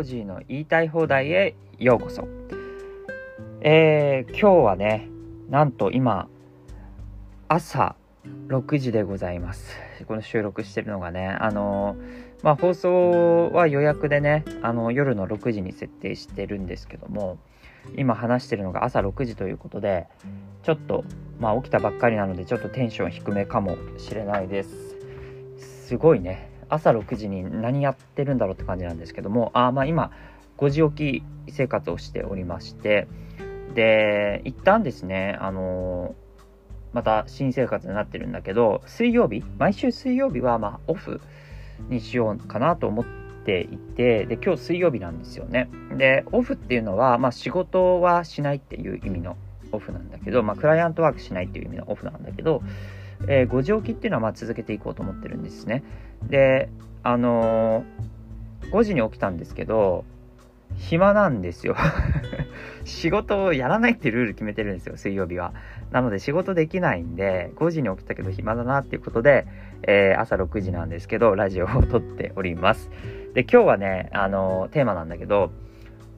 オジーの言いたい放題へようこそ。えー、今日はね、なんと今、朝6時でございます。この収録してるのがね、あのー、まあ、放送は予約でね、あの夜の6時に設定してるんですけども、今話してるのが朝6時ということで、ちょっと、まあ、起きたばっかりなので、ちょっとテンション低めかもしれないです。すごいね、朝6時に何やってるんだろうって感じなんですけどもあまあ今5時起き生活をしておりましてで一旦ですねあのまた新生活になってるんだけど水曜日毎週水曜日はまオフにしようかなと思っていてで今日水曜日なんですよね。でオフっていうのは、ま、仕事はしないっていう意味のオフなんだけど、まあ、クライアントワークしないっていう意味のオフなんだけどえー、5時起きっていうのはまあ続けていこうと思ってるんですね。で、あのー、5時に起きたんですけど、暇なんですよ 仕事をやらないってルール決めてるんですよ、水曜日は。なので仕事できないんで、5時に起きたけど暇だなっていうことで、えー、朝6時なんですけど、ラジオを撮っております。で、今日はね、あの、テーマなんだけど、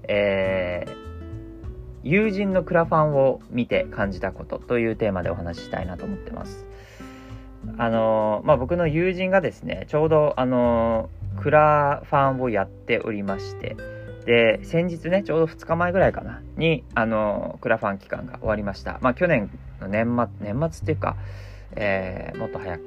えー、友人のクラファンを見て感じたことというテーマでお話ししたいなと思ってます。あのまあ、僕の友人がですねちょうどあのクラファンをやっておりましてで先日ねちょうど2日前ぐらいかなにあのクラファン期間が終わりました。まあ去年の年末年末っていうか、えー、もっと早く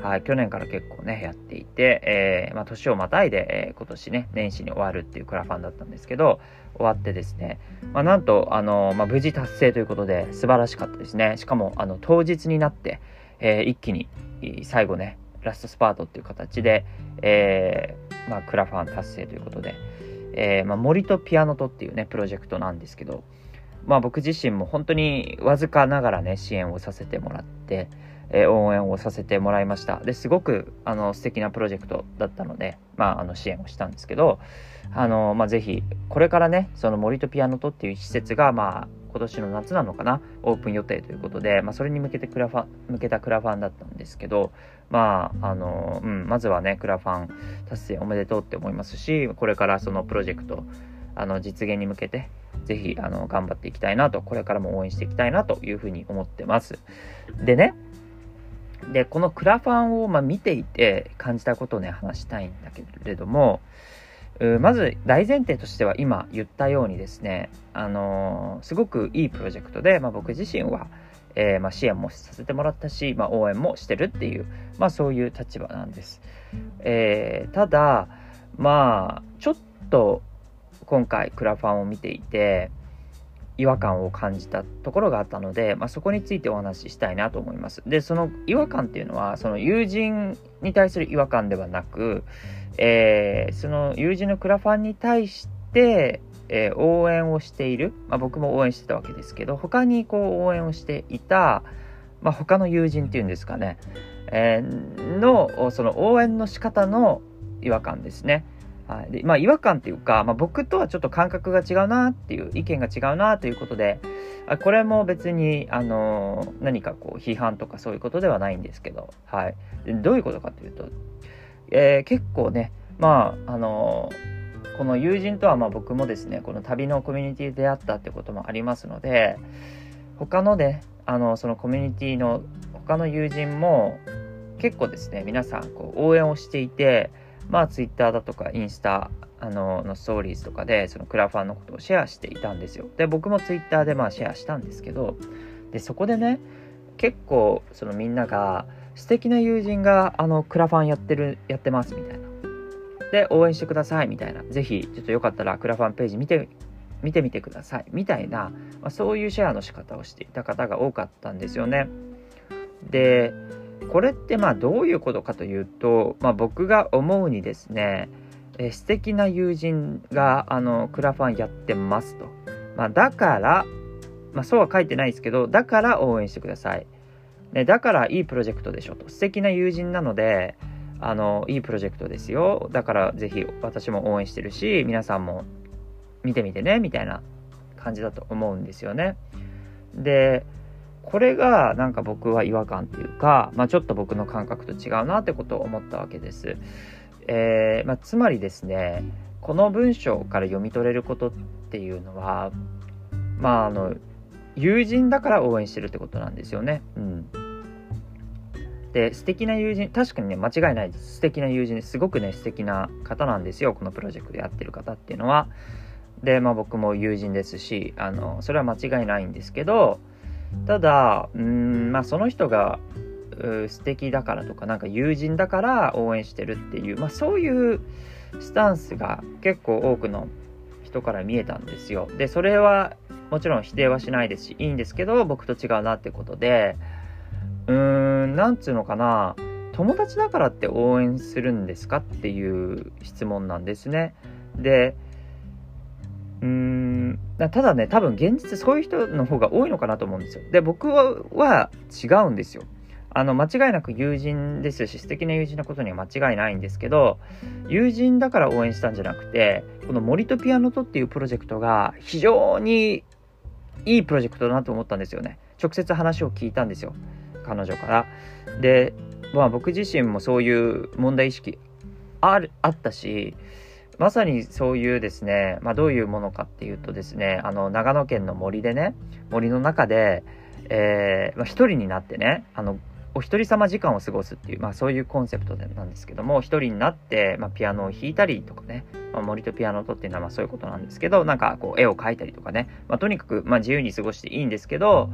か、はい、去年から結構ねやっていて、えー、まあ、年をまたいで、えー、今年ね年始に終わるっていうクラファンだったんですけど終わってですね、まあ、なんとあの、まあ、無事達成ということで素晴らしかったですね。しかもあの当日になってえー、一気に最後ねラストスパートっていう形で、えー、まあ、クラファン達成ということで、えー、まあ、森とピアノとっていうねプロジェクトなんですけど、まあ、僕自身も本当にわずかながらね支援をさせてもらって、え応援をさせてもらいました。ですごくあの素敵なプロジェクトだったので、まあ、あの支援をしたんですけどあの、まあ、ぜひこれからねその森とピアノとっていう施設がまあ今年の夏なのかな？オープン予定ということで、まあ、それに向けてクラファン向けたクラファンだったんですけどまああの、うん、まずはねクラファン達成おめでとうって思いますしこれからそのプロジェクトあの実現に向けてぜひあの頑張っていきたいなとこれからも応援していきたいなというふうに思ってます。でねでこのクラファンをま見ていて感じたことをね話したいんだけれどもまず大前提としては今言ったようにですね、あのー、すごくいいプロジェクトで、まあ、僕自身は、えー、まあ、支援もさせてもらったし、まあ、応援もしてるっていう、まあ、そういう立場なんです。えー、ただまあちょっと今回クラファンを見ていて違和感を感じたところがあったので、まあ、そこについてお話ししたいなと思います。でその違和感っていうのはその友人に対する違和感ではなくえー、その友人のクラファンに対して、えー、応援をしている、まあ、僕も応援してたわけですけど他にこう応援をしていた、まあ、他の友人っていうんですかね、えー、のその応援の仕方の違和感ですね。はい。でまあ、違和感っていうか、まあ、僕とはちょっと感覚が違うなっていう意見が違うなということであこれも別に、あのー、何かこう批判とかそういうことではないんですけど、はい、どういうことかというとえー、結構ねまああのー、この友人とはまあ僕もですねこの旅のコミュニティで出会ったってこともありますので他のねあのそのコミュニティの他の友人も結構ですね皆さんこう応援をしていてまあ Twitter だとかインスタあののストーリーズとかでそのクラファンのことをシェアしていたんですよ。で僕も Twitter でまあシェアしたんですけどでそこでね結構そのみんなが素敵な友人があのクラファンやってるやってますみたいな。で応援してくださいみたいな。ぜひちょっとよかったらクラファンページ見て見てみてくださいみたいな、まあ、そういうシェアの仕方をしていた方が多かったんですよね。でこれってまあどういうことかというと、まあ、僕が思うにですねえ素敵な友人があのクラファンやってますと、まあ、だから、まあ、そうは書いてないですけどだから応援してください。ね、だからいいプロジェクトでしょと。素敵な友人なのであのいいプロジェクトですよ。だからぜひ私も応援してるし皆さんも見てみてねみたいな感じだと思うんですよね。でこれがなんか僕は違和感っていうか、まあ、ちょっと僕の感覚と違うなってことを思ったわけです。えー、まあ、つまりですねこの文章から読み取れることっていうのはまああの友人だから応援してるってことなんですよね。うん、で素敵な友人確かにね間違いないです素敵な友人ですごくね素敵な方なんですよこのプロジェクトでやってる方っていうのは。でまあ僕も友人ですしあのそれは間違いないんですけどただうんまあその人が素敵だからとかなんか友人だから応援してるっていう、まあ、そういうスタンスが結構多くの人から見えたんですよ。で、それはもちろん否定はしないですし、いいんですけど、僕と違うなってことで、うーん、なんつうのかな、友達だからって応援するんですかっていう質問なんですね。で、ん、ただね、多分現実そういう人の方が多いのかなと思うんですよ。で、僕は違うんですよ。あの間違いなく友人ですし素敵な友人のことには間違いないんですけど友人だから応援したんじゃなくてこの森とピアノとっていうプロジェクトが非常にいいプロジェクトだなと思ったんですよね直接話を聞いたんですよ彼女からでまあ僕自身もそういう問題意識あるあったしまさにそういうですね、まあ、どういうものかっていうとですねあの長野県の森でね森の中で、えーまあ、人になってねあのお一人様時間を過ごすっていう、まあ、そういうコンセプトなんですけども一人になって、まあ、ピアノを弾いたりとかね、まあ、森とピアノをとっていうのはまあそういうことなんですけどなんかこう絵を描いたりとかね、まあ、とにかくまあ自由に過ごしていいんですけど、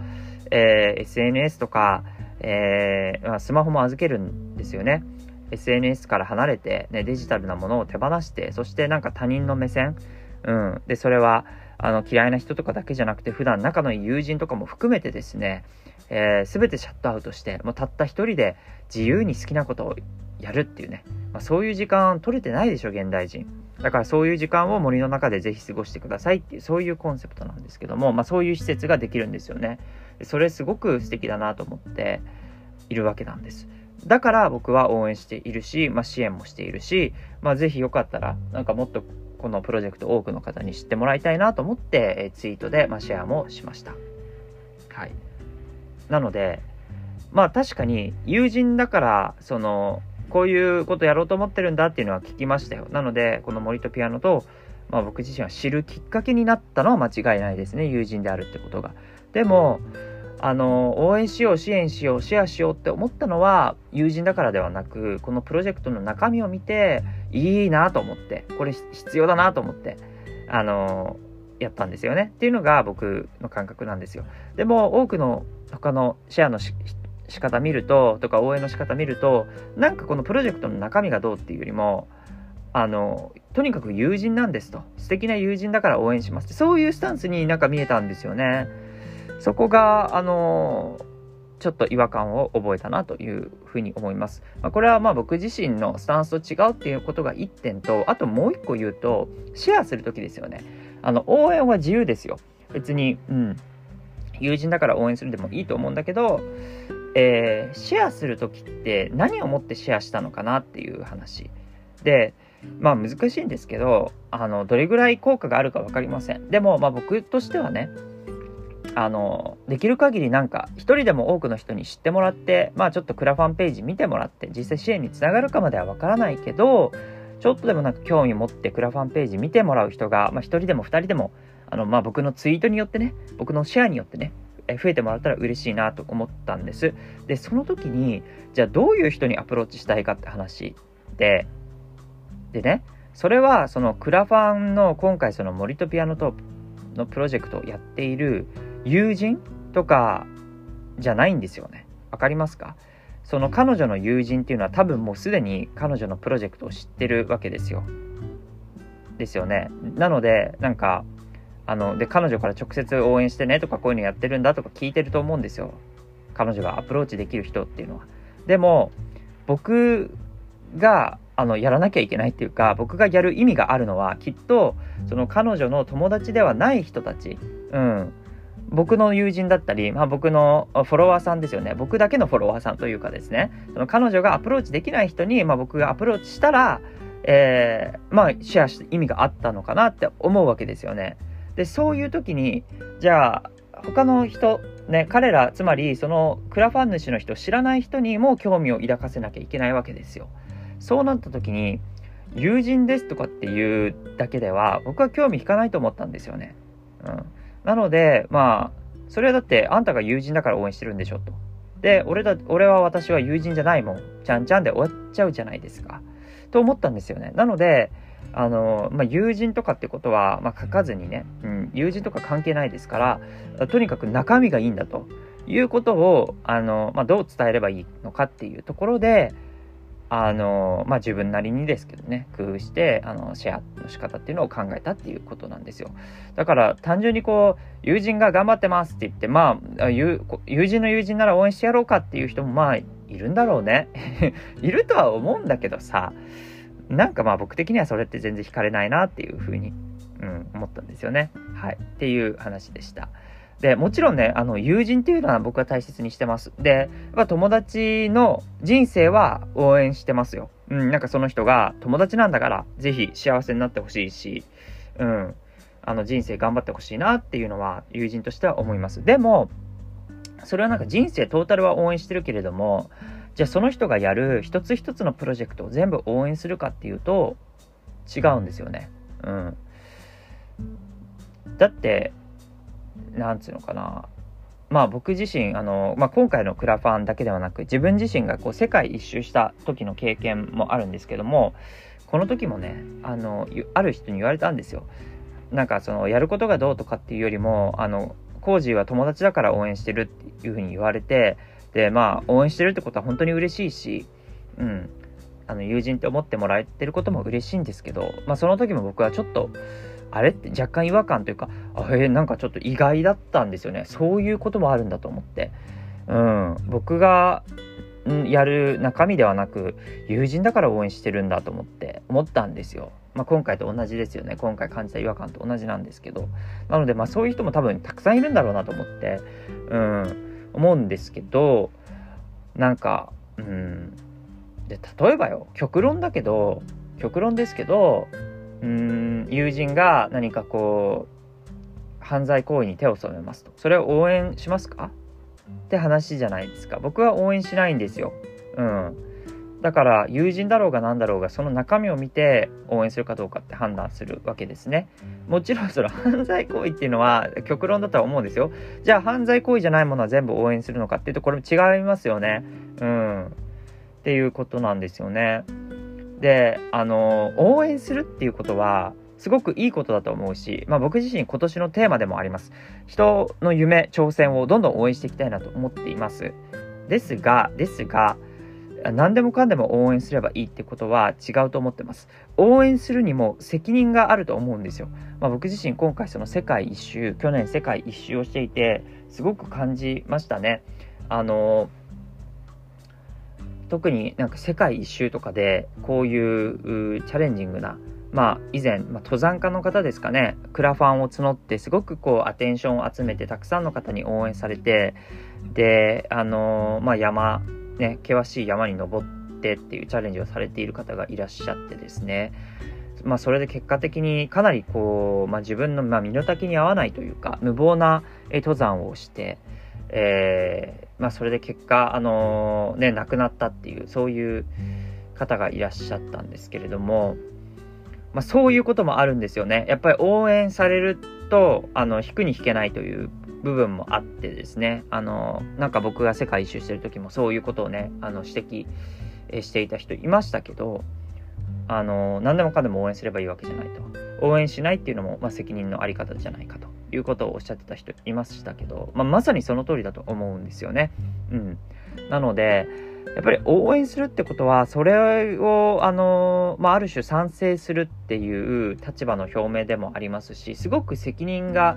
えー、SNS とか、えーまあ、スマホも預けるんですよね。SNS から離れて、ね、デジタルなものを手放してそしてなんか他人の目線、うん、でそれはあの嫌いな人とかだけじゃなくて普段仲のいい友人とかも含めてですねえー、全てシャットアウトして、もうたった一人で自由に好きなことをやるっていうね、まあ、そういう時間取れてないでしょ、現代人。だからそういう時間を森の中でぜひ過ごしてくださいっていう、そういうコンセプトなんですけども、まあそういう施設ができるんですよね。それすごく素敵だなと思っているわけなんです。だから僕は応援しているし、まあ、支援もしているし、まあ、ぜひよかったら、なんかもっとこのプロジェクト多くの方に知ってもらいたいなと思って、えツイートで、まシェアもしました。はい。なので、まあ確かに友人だから、その、こういうことやろうと思ってるんだっていうのは聞きましたよ。なので、この森とピアノと、まあ僕自身は知るきっかけになったのは間違いないですね。友人であるってことが。でも、あの、応援しよう、支援しよう、シェアしようって思ったのは友人だからではなく、このプロジェクトの中身を見て、いいなと思って、これ必要だなと思って、あの、やったんですよね。っていうのが僕の感覚なんですよ。でも、多くの他のシェアのし仕方見るととか応援の仕方見るとなんかこのプロジェクトの中身がどうっていうよりもあのとにかく友人なんですと素敵な友人だから応援しますってそういうスタンスになんか見えたんですよねそこがあのちょっと違和感を覚えたなというふうに思います。まあ、これはまあ僕自身のスタンスと違うっていうことが1点と、あともう1個言うと、シェアするときですよね。あの、応援は自由ですよ。別に、うん。友人だから応援するでもいいと思うんだけど、えー、シェアする時って何をもってシェアしたのかなっていう話でまあ難しいんですけどあのどれぐらい効果があるか分かりませんでもまあ僕としてはねあのできる限りなんか一人でも多くの人に知ってもらってまあちょっとクラファンページ見てもらって実際支援につながるかまでは分からないけどちょっとでもなんか興味持ってクラファンページ見てもらう人が、まあ、1人でも2人でもあの、まあ、僕のツイートによってね、僕のシェアによってね、増えてもらったら嬉しいなと思ったんです。で、その時に、じゃあどういう人にアプローチしたいかって話で、でね、それはそのクラファンの今回その森とピアノとのプロジェクトをやっている友人とかじゃないんですよね。わかりますか？その彼女の友人っていうのは多分もうすでに彼女のプロジェクトを知ってるわけですよ。ですよね。なので、なんか、あので彼女から直接応援してねとかこういうのやってるんだとか聞いてると思うんですよ彼女がアプローチできる人っていうのはでも僕があのやらなきゃいけないっていうか僕がやる意味があるのはきっとその彼女の友達ではない人たちうん僕の友人だったり、まあ、僕のフォロワーさんですよね僕だけのフォロワーさんというかですねその彼女がアプローチできない人に、まあ、僕がアプローチしたら、えー、まあシェアして意味があったのかなって思うわけですよね。でそういう時にじゃあ他の人ね彼らつまりそのクラファン主の人知らない人にも興味を抱かせなきゃいけないわけですよそうなった時に友人ですとかっていうだけでは僕は興味引かないと思ったんですよね。うん、なのでまあそれはだってあんたが友人だから応援してるんでしょと。で俺だ俺は私は友人じゃないもんちゃんちゃんで終わっちゃうじゃないですか。と思ったんですよね。なのであの、まあ、友人とかってことは、まあ、書かずにね、うん、友人とか関係ないですからとにかく中身がいいんだということをあの、まあ、どう伝えればいいのかっていうところであのまあ自分なりにですけどね工夫してあのシェアの仕方っていうのを考えたっていうことなんですよ。だから単純にこう友人が頑張ってますって言ってまあ友人の友人なら応援してやろうかっていう人もまあいるんだろうね。いるとは思うんだけどさなんかまあ僕的にはそれって全然惹かれないなっていうふうに、うん、思ったんですよね。はい。っていう話でした。で、もちろんね、あの、友人っていうのは僕は大切にしてます。で、やっ友達の人生は応援してますよ。うん、なんかその人が友達なんだから、ぜひ幸せになってほしいし、うん、あの、人生頑張ってほしいなっていうのは友人としては思います。でも、それはなんか人生トータルは応援してるけれども、じゃあその人がやる一つ一つのプロジェクトを全部応援するかっていうと、違うんですよね。うん。だって、なんつうのかなまあ僕自身あの、まあ、今回のクラファンだけではなく自分自身がこう世界一周した時の経験もあるんですけどもこの時もねあのある人に言われたんですよ。なんかそのやることがどうとかっていうよりもあのコージーは友達だから応援してるっていうふうに言われてでまあ応援してるってことは本当に嬉しいし、うん、あの友人って思ってもらえてることも嬉しいんですけど、まあ、その時も僕はちょっとあれって若干違和感というか、あえー、なんかちょっと意外だったんですよね。そういうこともあるんだと思って。うん、僕がやる中身ではなく、友人だから応援してるんだと思って、思ったんですよ。まあ、今回と同じですよね。今回感じた違和感と同じなんですけど。なので、まあそういう人も多分たくさんいるんだろうなと思って、うん、思うんですけど、なんか、うん、で、例えばよ、極論だけど、極論ですけど、うん。友人が何かこう犯罪行為に手を染めますと。それを応援しますか？って話じゃないですか。僕は応援しないんですよ。うん。だから友人だろうが何だろうがその中身を見て応援するかどうかって判断するわけですね。もちろんその犯罪行為っていうのは極論だとは思うんですよ。じゃあ犯罪行為じゃないものは全部応援するのかっていうとこれも違いますよね。うん。っていうことなんですよね。であの応援するっていうことはすごくいいことだと思うし、まあ、僕自身今年のテーマでもあります。人の夢挑戦をどんどん応援していきたいなと思っています。ですがですが何でもかんでも応援すればいいってことは違うと思ってます。応援するにも責任があると思うんですよ、まあ、僕自身今回その世界一周去年世界一周をしていてすごく感じましたね。あの特になんか世界一周とかでこういうチャレンジングなまあ以前、まあ、登山家の方ですかね。クラファンを募ってすごくこうアテンションを集めてたくさんの方に応援されてであのー、まあ山ね険しい山に登ってっていうチャレンジをされている方がいらっしゃってですね。まあそれで結果的にかなりこう、まあ、自分の、ま、身の丈に合わないというか無謀な登山をしてえー、まあ、それで結果、あの、ね、亡くなったっていう、そういう方がいらっしゃったんですけれども、まあ、そういうこともあるんですよね。やっぱり応援されると、あの、引くに引けないという部分もあってですね、あの、なんか僕が世界一周してる時もそういうことをね、あの、指摘していた人いましたけど、あの、何でもかんでも応援すればいいわけじゃないと。応援しないっていうのも、まあ、責任のあり方じゃないかということをおっしゃってた人いましたけど、まあ、まさにその通りだと思うんですよね。うん。なので、やっぱり応援するってことは、それを、あの、まあ、ある種賛成するっていう立場の表明でもありますし、すごく責任が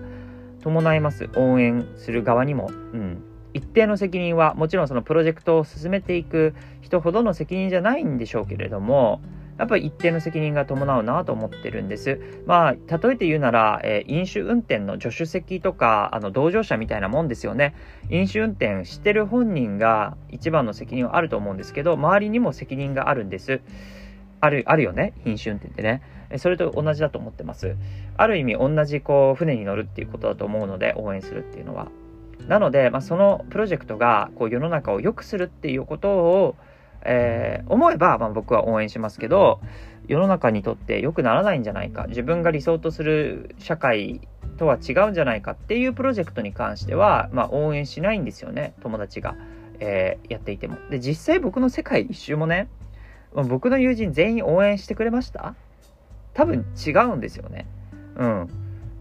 伴います。応援する側にも。うん。一定の責任は、もちろんそのプロジェクトを進めていく人ほどの責任じゃないんでしょうけれども、やっぱり一定の責任が伴うなと思ってるんです。まあ、例えて言うなら、えー、飲酒運転の助手席とか、あの、同乗者みたいなもんですよね。飲酒運転してる本人が一番の責任はあると思うんですけど、周りにも責任があるんです。ある、あるよね。飲酒運転ってね。それと同じだと思ってます。ある意味、同じ、こう、船に乗るっていうことだと思うので、応援するっていうのは。なので、まあ、そのプロジェクトが、こう、世の中を良くするっていうことを、えー、思えば、まあ、僕は応援しますけど、世の中にとって良くならないんじゃないか。自分が理想とする社会とは違うんじゃないかっていうプロジェクトに関しては、まあ、応援しないんですよね。友達が、えー、やっていても。で実際僕の世界一周もね僕の友人全員応援してくれました？多分違うんですよね。うん。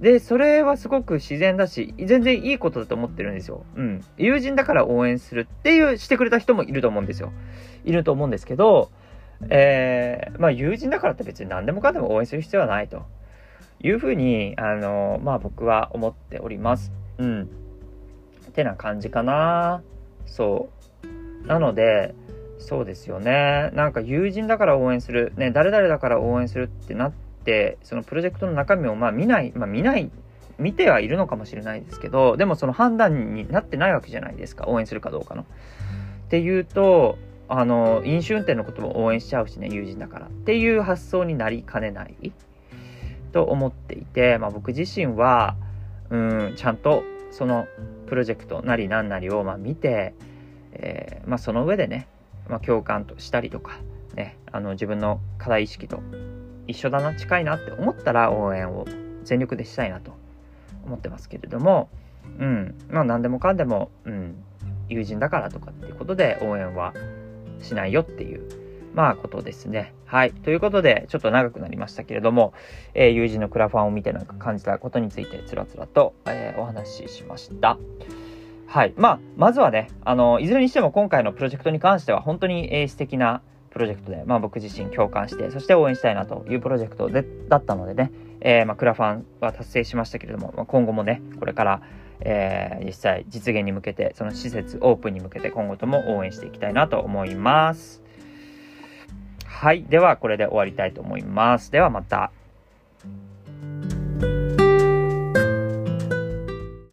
で、それはすごく自然だし、全然いいことだと思ってるんですよ。うん。友人だから応援するっていう、してくれた人もいると思うんですよ。いると思うんですけど、えー、まあ友人だからって別に何でもかんでも応援する必要はないというふうに、あの、まあ僕は思っております。うん。ってな感じかな。そう。なので、そうですよね。なんか友人だから応援する、ね、誰々だから応援するってなって、ってそのプロジェクトの中身をまあ見ない、まあ、見ない見てはいるのかもしれないですけどでもその判断になってないわけじゃないですか。応援するかどうかの。っていうとあの飲酒運転のことも応援しちゃうしね友人だから。っていう発想になりかねない。と思っていて、まあ、僕自身はうんちゃんとそのプロジェクトなりなんなりをまあ見て、えー、まあ、その上でね、まあ、共感としたりとか、ね、あの自分の課題意識と一緒だな近いなって思ったら応援を全力でしたいなと思ってますけれどもうんまあ何でもかんでも、うん、友人だからとかっていうことで応援はしないよっていうまあことですね。はい。ということで、ちょっと長くなりましたけれども、えー、友人のクラファンを見てなんか感じたことについてつらつらと、えー、お話ししました。はい。まあ、まずはね、あの、いずれにしても今回のプロジェクトに関しては本当に、えー、素敵な、プロジェクトで、まあ、僕自身共感して、そして応援したいなというプロジェクトでだったのでね、えー、まあ、クラファンは達成しましたけれども、まあ、今後もね、これから、えー、実際実現に向けて、その施設オープンに向けて今後とも応援していきたいなと思います。はい。では、これで終わりたいと思います。ではまた。